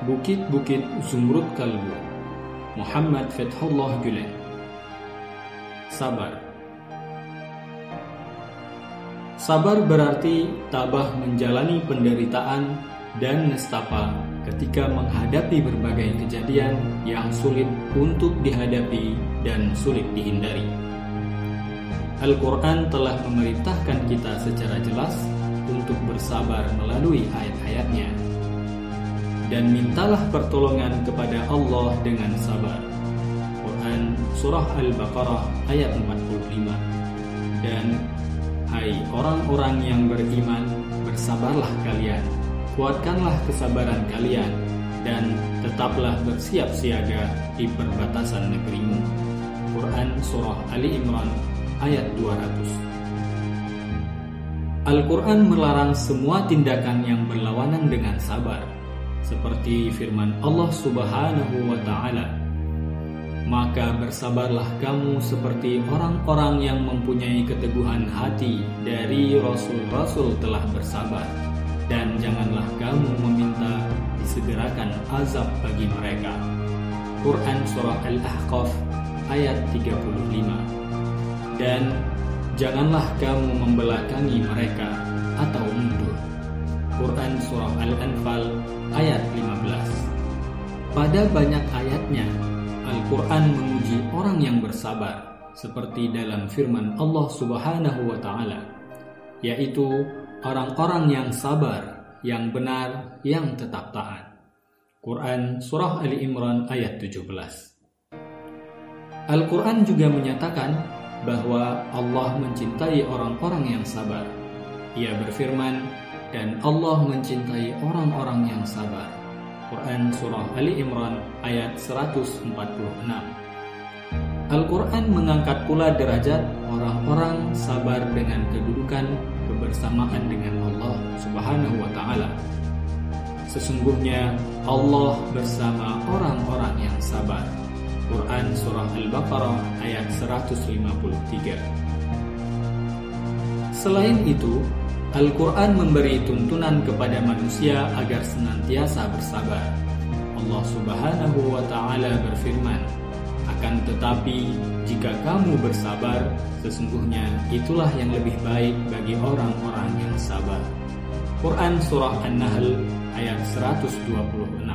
Bukit-Bukit Zumrud Kalbu Muhammad Fethullah Gülen Sabar. Sabar berarti tabah menjalani penderitaan dan nestapa ketika menghadapi berbagai kejadian yang sulit untuk dihadapi dan sulit dihindari. Al-Quran telah memerintahkan kita secara jelas untuk bersabar melalui ayat-ayatnya dan mintalah pertolongan kepada Allah dengan sabar. Quran Surah Al-Baqarah ayat 45 Dan Hai orang-orang yang beriman, bersabarlah kalian, kuatkanlah kesabaran kalian, dan tetaplah bersiap siaga di perbatasan negerimu. Quran Surah Ali Imran ayat 200 Al-Quran melarang semua tindakan yang berlawanan dengan sabar seperti firman Allah Subhanahu wa taala maka bersabarlah kamu seperti orang-orang yang mempunyai keteguhan hati dari rasul-rasul telah bersabar dan janganlah kamu meminta disegerakan azab bagi mereka. Quran Surah Al-Ahqaf ayat 35 dan janganlah kamu membelakangi mereka atau mundur Quran Surah Al-Anfal ayat 15. Pada banyak ayatnya, Al-Quran memuji orang yang bersabar, seperti dalam firman Allah Subhanahu wa Ta'ala, yaitu orang-orang yang sabar, yang benar, yang tetap taat. Quran Surah Ali Imran ayat 17. Al-Quran juga menyatakan bahwa Allah mencintai orang-orang yang sabar. Ia berfirman, dan Allah mencintai orang-orang yang sabar. Quran Surah Ali Imran ayat 146 Al-Quran mengangkat pula derajat orang-orang sabar dengan kedudukan kebersamaan dengan Allah Subhanahu wa taala. Sesungguhnya Allah bersama orang-orang yang sabar. Quran Surah Al-Baqarah ayat 153 Selain itu, Al-Quran memberi tuntunan kepada manusia agar senantiasa bersabar. Allah Subhanahu wa Ta'ala berfirman, "Akan tetapi, jika kamu bersabar, sesungguhnya itulah yang lebih baik bagi orang-orang yang sabar." Quran Surah An-Nahl ayat 126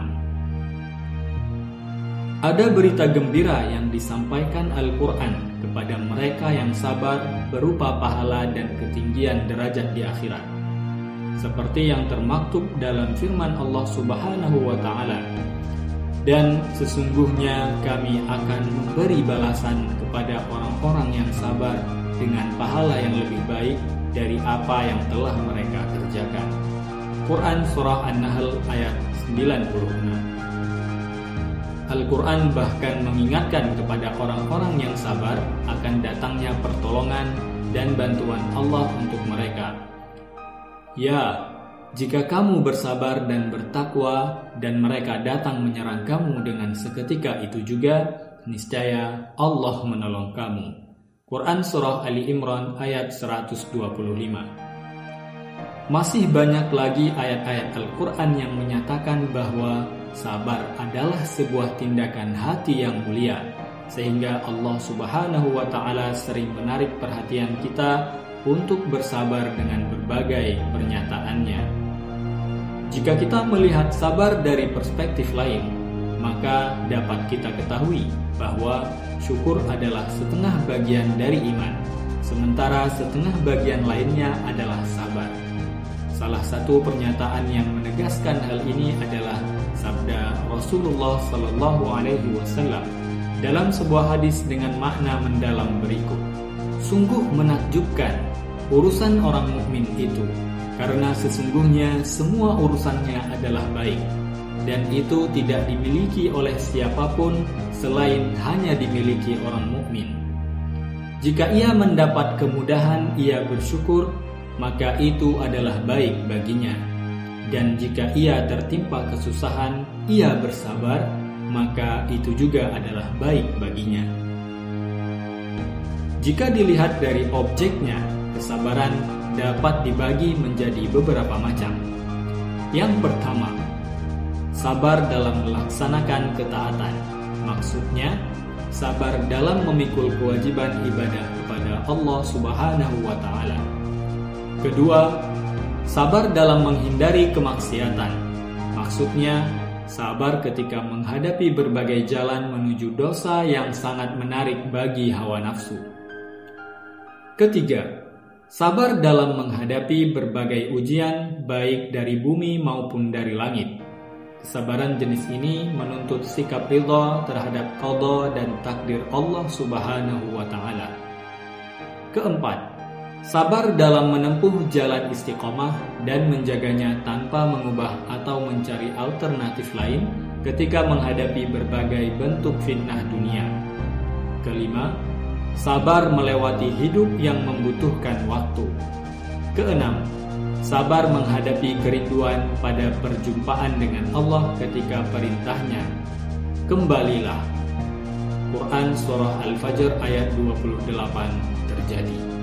Ada berita gembira yang disampaikan Al-Quran kepada mereka yang sabar berupa pahala dan ketinggian derajat di akhirat. Seperti yang termaktub dalam firman Allah Subhanahu wa taala. Dan sesungguhnya kami akan memberi balasan kepada orang-orang yang sabar dengan pahala yang lebih baik dari apa yang telah mereka kerjakan. Quran Surah An-Nahl ayat 96 Al-Quran bahkan mengingatkan kepada orang-orang yang sabar akan datangnya pertolongan dan bantuan Allah untuk mereka. Ya, jika kamu bersabar dan bertakwa dan mereka datang menyerang kamu dengan seketika itu juga, niscaya Allah menolong kamu. Quran Surah Ali Imran ayat 125 Masih banyak lagi ayat-ayat Al-Quran yang menyatakan bahwa sabar adalah sebuah tindakan hati yang mulia sehingga Allah Subhanahu wa taala sering menarik perhatian kita untuk bersabar dengan berbagai pernyataannya. Jika kita melihat sabar dari perspektif lain, maka dapat kita ketahui bahwa syukur adalah setengah bagian dari iman, sementara setengah bagian lainnya adalah sabar. Salah satu pernyataan yang menegaskan hal ini adalah Rasulullah Shallallahu Alaihi Wasallam dalam sebuah hadis dengan makna mendalam berikut. Sungguh menakjubkan urusan orang mukmin itu, karena sesungguhnya semua urusannya adalah baik, dan itu tidak dimiliki oleh siapa pun selain hanya dimiliki orang mukmin. Jika ia mendapat kemudahan, ia bersyukur, maka itu adalah baik baginya dan jika ia tertimpa kesusahan, ia bersabar, maka itu juga adalah baik baginya. Jika dilihat dari objeknya, kesabaran dapat dibagi menjadi beberapa macam. Yang pertama, sabar dalam melaksanakan ketaatan. Maksudnya, sabar dalam memikul kewajiban ibadah kepada Allah Subhanahu wa taala. Kedua, sabar dalam menghindari kemaksiatan. Maksudnya, sabar ketika menghadapi berbagai jalan menuju dosa yang sangat menarik bagi hawa nafsu. Ketiga, sabar dalam menghadapi berbagai ujian baik dari bumi maupun dari langit. Kesabaran jenis ini menuntut sikap ridha terhadap qada dan takdir Allah Subhanahu wa taala. Keempat, sabar dalam menempuh jalan istiqomah dan menjaganya tanpa mengubah atau mencari alternatif lain ketika menghadapi berbagai bentuk fitnah dunia. Kelima, sabar melewati hidup yang membutuhkan waktu. Keenam, sabar menghadapi kerinduan pada perjumpaan dengan Allah ketika perintahnya. Kembalilah. Quran Surah Al-Fajr ayat 28 terjadi.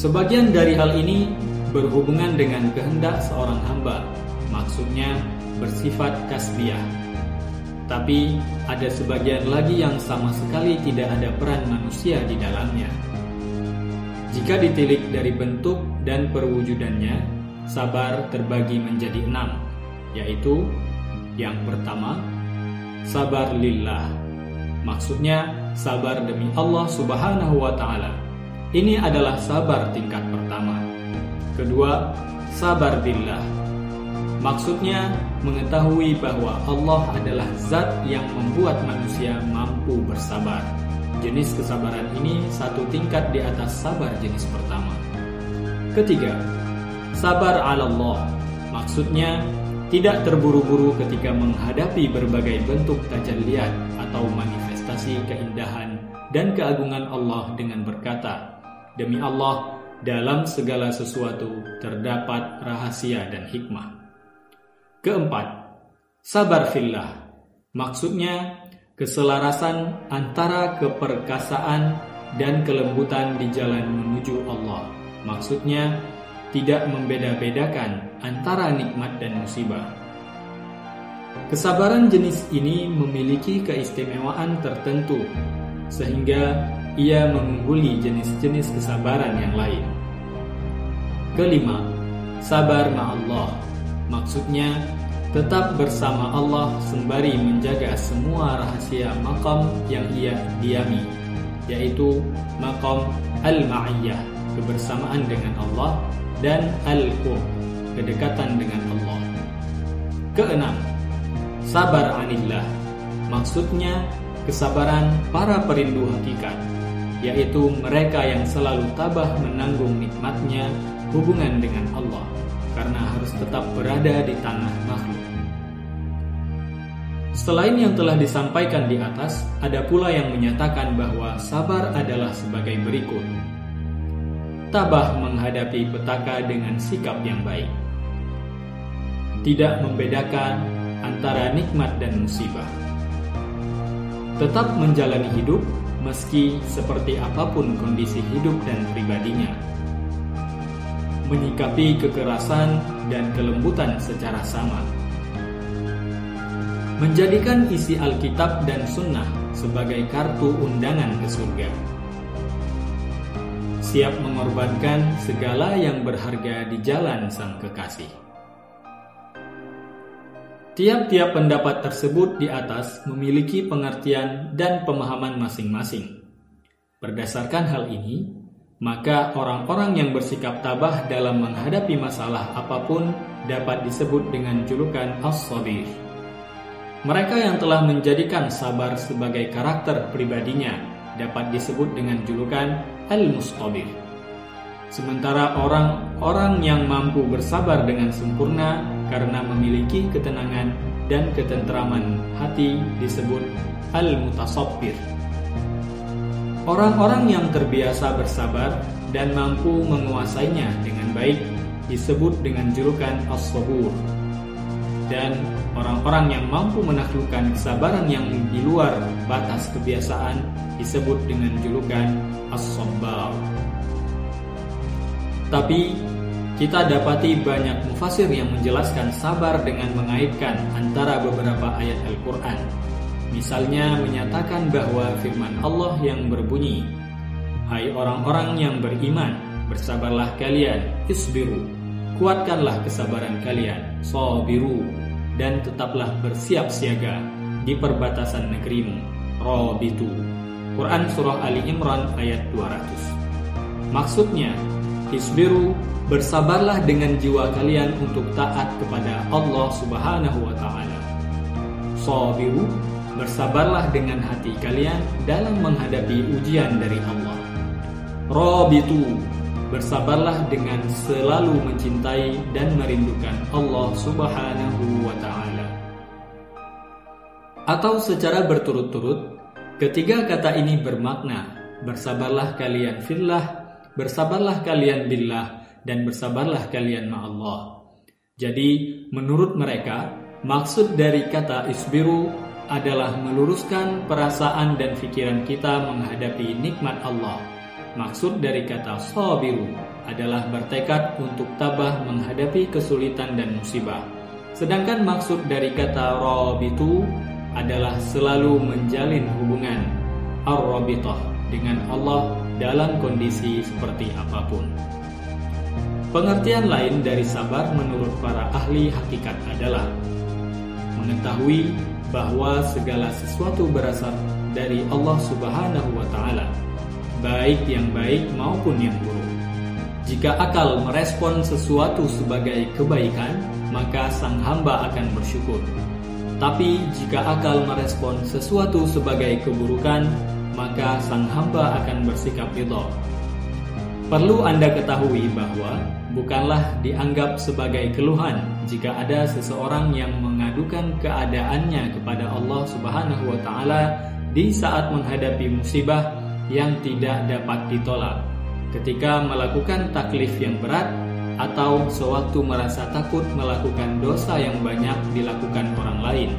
Sebagian dari hal ini berhubungan dengan kehendak seorang hamba, maksudnya bersifat kasbiah. Tapi ada sebagian lagi yang sama sekali tidak ada peran manusia di dalamnya. Jika ditilik dari bentuk dan perwujudannya, sabar terbagi menjadi enam, yaitu yang pertama, sabar lillah. Maksudnya, sabar demi Allah Subhanahu wa Ta'ala. Ini adalah sabar tingkat pertama. Kedua, sabar billah. Maksudnya, mengetahui bahwa Allah adalah zat yang membuat manusia mampu bersabar. Jenis kesabaran ini satu tingkat di atas sabar jenis pertama. Ketiga, sabar ala Allah. Maksudnya, tidak terburu-buru ketika menghadapi berbagai bentuk tajalliat atau manifestasi keindahan dan keagungan Allah dengan berkata, Demi Allah, dalam segala sesuatu terdapat rahasia dan hikmah. Keempat, sabar fillah. Maksudnya, keselarasan antara keperkasaan dan kelembutan di jalan menuju Allah. Maksudnya, tidak membeda-bedakan antara nikmat dan musibah. Kesabaran jenis ini memiliki keistimewaan tertentu, sehingga ia mengungguli jenis-jenis kesabaran yang lain. Kelima, sabar ma'allah. Maksudnya, tetap bersama Allah sembari menjaga semua rahasia makam yang ia diami, yaitu makam al-ma'iyah, kebersamaan dengan Allah, dan al-qurb, kedekatan dengan Allah. Keenam, sabar anillah. Maksudnya, kesabaran para perindu hakikat, yaitu mereka yang selalu tabah menanggung nikmatnya hubungan dengan Allah karena harus tetap berada di tanah makhluk. Selain yang telah disampaikan di atas, ada pula yang menyatakan bahwa sabar adalah sebagai berikut. Tabah menghadapi petaka dengan sikap yang baik. Tidak membedakan antara nikmat dan musibah. Tetap menjalani hidup meski seperti apa pun kondisi hidup dan pribadinya menyikapi kekerasan dan kelembutan secara sama. Menjadikan isi Alkitab dan Sunnah sebagai kartu undangan ke surga. Siap mengorbankan segala yang berharga di jalan Sang Kekasih. Tiap-tiap pendapat tersebut di atas memiliki pengertian dan pemahaman masing-masing. Berdasarkan hal ini, maka orang-orang yang bersikap tabah dalam menghadapi masalah apa pun dapat disebut dengan julukan as-sabir. Mereka yang telah menjadikan sabar sebagai karakter pribadinya dapat disebut dengan julukan al-mustabir. Sementara orang-orang yang mampu bersabar dengan sempurna karena memiliki ketenangan dan ketentraman hati disebut al-mutasabbir. Orang-orang yang terbiasa bersabar dan mampu menguasainya dengan baik disebut dengan julukan as-sabur. Dan orang-orang yang mampu menaklukkan kesabaran yang di luar batas kebiasaan disebut dengan julukan as-sabbar. Tapi kita dapati banyak mufasir yang menjelaskan sabar dengan mengaitkan antara beberapa ayat Al-Quran. Misalnya menyatakan bahwa firman Allah yang berbunyi, Hai orang-orang yang beriman, bersabarlah kalian, isbiru, kuatkanlah kesabaran kalian, sabiru, dan tetaplah bersiap siaga di perbatasan negerimu, robitu. Quran Surah Ali Imran ayat 200 Maksudnya, isbiru, bersabarlah dengan jiwa kalian untuk taat kepada Allah subhanahu wa ta'ala. Sabiru, bersabarlah dengan hati kalian dalam menghadapi ujian dari Allah. Robitu, bersabarlah dengan selalu mencintai dan merindukan Allah Subhanahu wa taala. Atau secara berturut-turut, ketiga kata ini bermakna bersabarlah kalian fillah, bersabarlah kalian billah, dan bersabarlah kalian ma Allah. Jadi, menurut mereka, maksud dari kata isbiru adalah meluruskan perasaan dan pikiran kita menghadapi nikmat Allah Maksud dari kata sabiru adalah bertekad untuk tabah menghadapi kesulitan dan musibah. Sedangkan maksud dari kata rabitu adalah selalu menjalin hubungan ar-rabitah dengan Allah dalam kondisi seperti apa pun. Pengertian lain dari sabar menurut para ahli hakikat adalah mengetahui bahwa segala sesuatu berasal dari Allah Subhanahu wa taala baik yang baik maupun yang buruk. Jika akal merespon sesuatu sebagai kebaikan, maka sang hamba akan bersyukur. Tapi jika akal merespon sesuatu sebagai keburukan, maka sang hamba akan bersikap ridho. Perlu Anda ketahui bahwa bukanlah dianggap sebagai keluhan jika ada seseorang yang mengadukan keadaannya kepada Allah Subhanahu wa taala di saat menghadapi musibah yang tidak dapat ditolak ketika melakukan taklif yang berat atau sewaktu merasa takut melakukan dosa yang banyak dilakukan orang lain.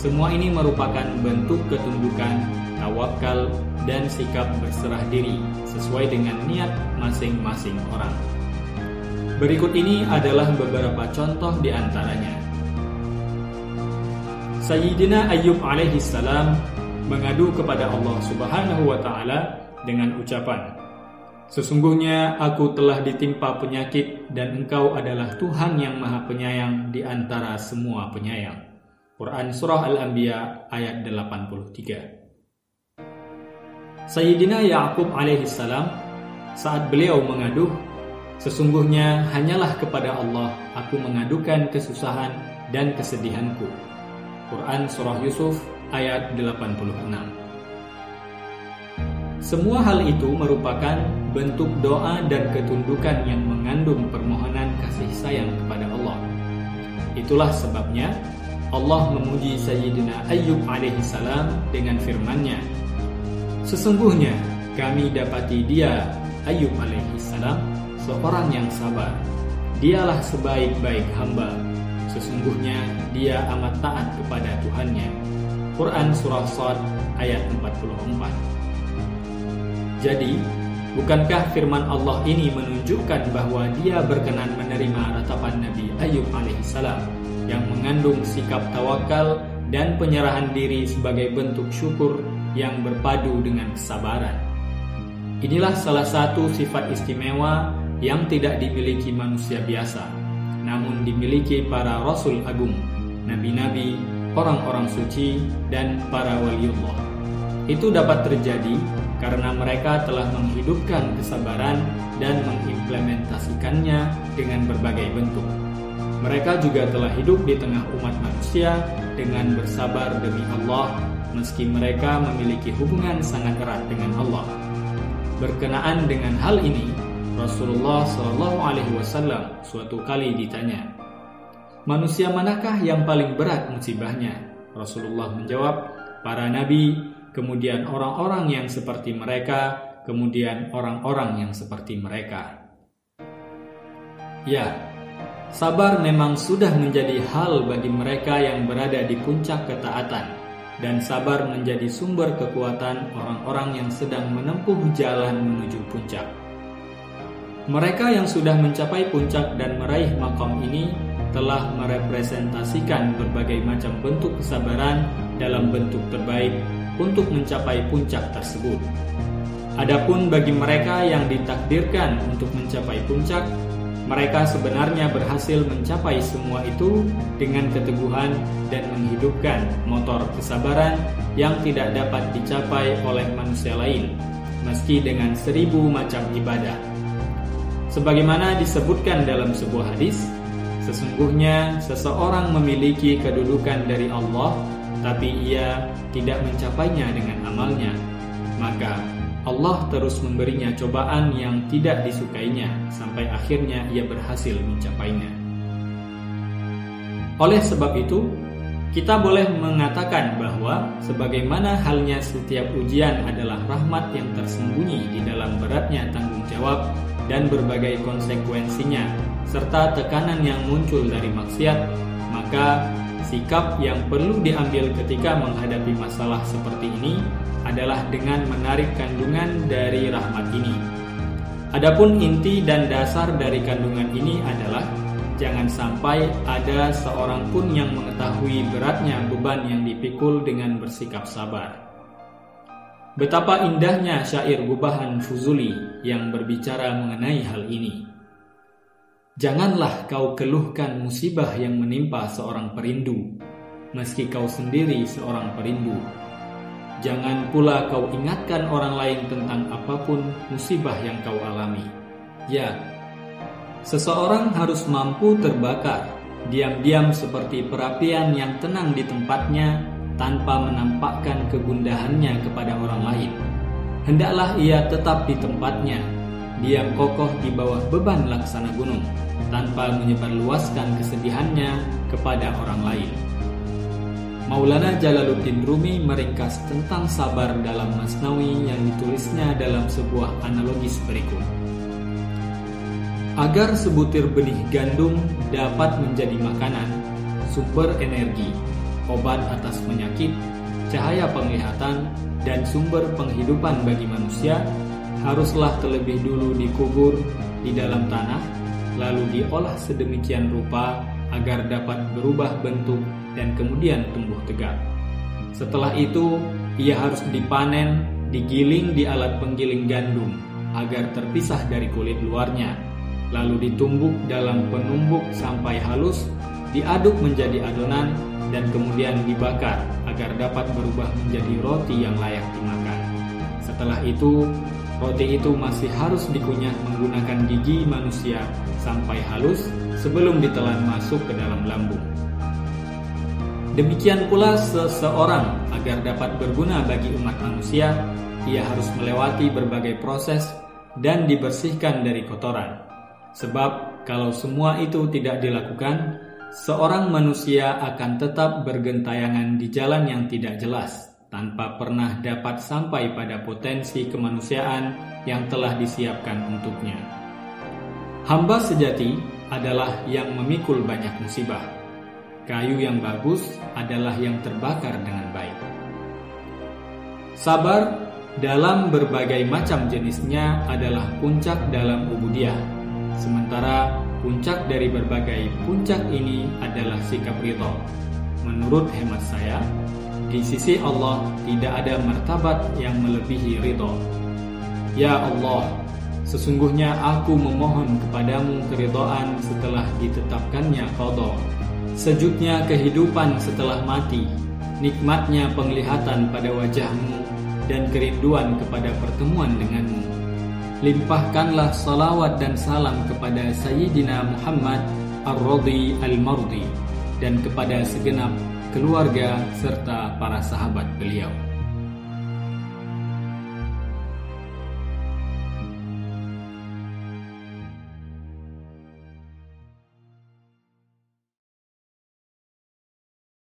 Semua ini merupakan bentuk ketundukan, tawakal, dan sikap berserah diri sesuai dengan niat masing-masing orang. Berikut ini adalah beberapa contoh di antaranya. Sayyidina Ayyub alaihi salam mengadu kepada Allah Subhanahu wa taala dengan ucapan Sesungguhnya aku telah ditimpa penyakit dan engkau adalah Tuhan yang maha penyayang di antara semua penyayang. Quran Surah Al-Anbiya ayat 83 Sayyidina Ya'qub alaihissalam saat beliau mengaduh Sesungguhnya hanyalah kepada Allah aku mengadukan kesusahan dan kesedihanku. Quran Surah Yusuf ayat 86. Semua hal itu merupakan bentuk doa dan ketundukan yang mengandung permohonan kasih sayang kepada Allah. Itulah sebabnya Allah memuji Sayyidina Ayyub alaihi salam dengan firman-Nya. Sesungguhnya kami dapati dia Ayyub alaihi salam seorang yang sabar. Dialah sebaik-baik hamba. Sesungguhnya dia amat taat kepada Tuhannya. Quran Surah Sod ayat 44 Jadi, bukankah firman Allah ini menunjukkan bahwa dia berkenan menerima ratapan Nabi Ayub alaihissalam yang mengandung sikap tawakal dan penyerahan diri sebagai bentuk syukur yang berpadu dengan kesabaran. Inilah salah satu sifat istimewa yang tidak dimiliki manusia biasa, namun dimiliki para rasul agung, nabi-nabi, orang-orang suci, dan para waliullah. Itu dapat terjadi karena mereka telah menghidupkan kesabaran dan mengimplementasikannya dengan berbagai bentuk. Mereka juga telah hidup di tengah umat manusia dengan bersabar demi Allah, meski mereka memiliki hubungan sangat erat dengan Allah. Berkenaan dengan hal ini, Rasulullah Shallallahu Alaihi Wasallam suatu kali ditanya, Manusia manakah yang paling berat musibahnya? Rasulullah menjawab, para nabi, kemudian orang-orang yang seperti mereka, kemudian orang-orang yang seperti mereka. Ya, sabar memang sudah menjadi hal bagi mereka yang berada di puncak ketaatan, dan sabar menjadi sumber kekuatan orang-orang yang sedang menempuh jalan menuju puncak. Mereka yang sudah mencapai puncak dan meraih makom ini telah merepresentasikan berbagai macam bentuk kesabaran dalam bentuk terbaik untuk mencapai puncak tersebut. Adapun bagi mereka yang ditakdirkan untuk mencapai puncak, mereka sebenarnya berhasil mencapai semua itu dengan keteguhan dan menghidupkan motor kesabaran yang tidak dapat dicapai oleh manusia lain, meski dengan seribu macam ibadah. Sebagaimana disebutkan dalam sebuah hadis, sesungguhnya seseorang memiliki kedudukan dari Allah, tapi ia tidak mencapainya dengan amalnya. Maka Allah terus memberinya cobaan yang tidak disukainya sampai akhirnya ia berhasil mencapainya. Oleh sebab itu, kita boleh mengatakan bahwa sebagaimana halnya setiap ujian adalah rahmat yang tersembunyi di dalam beratnya tanggung jawab dan berbagai konsekuensinya serta tekanan yang muncul dari maksiat, maka sikap yang perlu diambil ketika menghadapi masalah seperti ini adalah dengan menarik kandungan dari rahmat ini. Adapun inti dan dasar dari kandungan ini adalah jangan sampai ada seorang pun yang mengetahui beratnya beban yang dipikul dengan bersikap sabar. Betapa indahnya syair Gubahan Fuzuli yang berbicara mengenai hal ini. Janganlah kau keluhkan musibah yang menimpa seorang perindu, meski kau sendiri seorang perindu. Jangan pula kau ingatkan orang lain tentang apa pun musibah yang kau alami. Ya, seseorang harus mampu terbakar, diam-diam seperti perapian yang tenang di tempatnya tanpa menampakkan kegundahannya kepada orang lain. Hendaklah ia tetap di tempatnya, diam kokoh di bawah beban laksana gunung, tanpa menyebarluaskan kesedihannya kepada orang lain. Maulana Jalaluddin Rumi meringkas tentang sabar dalam Masnawi yang ditulisnya dalam sebuah analogis berikut. Agar sebutir benih gandum dapat menjadi makanan, sumber energi, obat atas penyakit, cahaya penglihatan, dan sumber penghidupan bagi manusia, haruslah terlebih dulu dikubur di dalam tanah, lalu diolah sedemikian rupa agar dapat berubah bentuk dan kemudian tumbuh tegak. Setelah itu, ia harus dipanen, digiling di alat penggiling gandum agar terpisah dari kulit luarnya, lalu ditumbuk dalam penumbuk sampai halus, diaduk menjadi adonan, dan kemudian dibakar agar dapat berubah menjadi roti yang layak dimakan. Setelah itu, roti itu masih harus dikunyah menggunakan gigi manusia sampai halus sebelum ditelan masuk ke dalam lambung. Demikian pula seseorang agar dapat berguna bagi umat manusia, ia harus melewati berbagai proses dan dibersihkan dari kotoran. Sebab kalau semua itu tidak dilakukan, seorang manusia akan tetap bergentayangan di jalan yang tidak jelas tanpa pernah dapat sampai pada potensi kemanusiaan yang telah disiapkan untuknya. Hamba sejati adalah yang memikul banyak musibah. Kayu yang bagus adalah yang terbakar dengan baik. Sabar dalam berbagai macam jenisnya adalah puncak dalam ubudiah. Sementara puncak dari berbagai puncak ini adalah sikap ridho. Menurut hemat saya, di sisi Allah tidak ada martabat yang melebihi ridho. Ya Allah, Sesungguhnya aku memohon kepadamu keridoan setelah ditetapkannya qadha. Sejuknya kehidupan setelah mati, nikmatnya penglihatan pada wajahmu dan kerinduan kepada pertemuan denganmu. Limpahkanlah salawat dan salam kepada Sayyidina Muhammad Ar-Radhi Al-Mardi dan kepada segenap keluarga serta para sahabat beliau.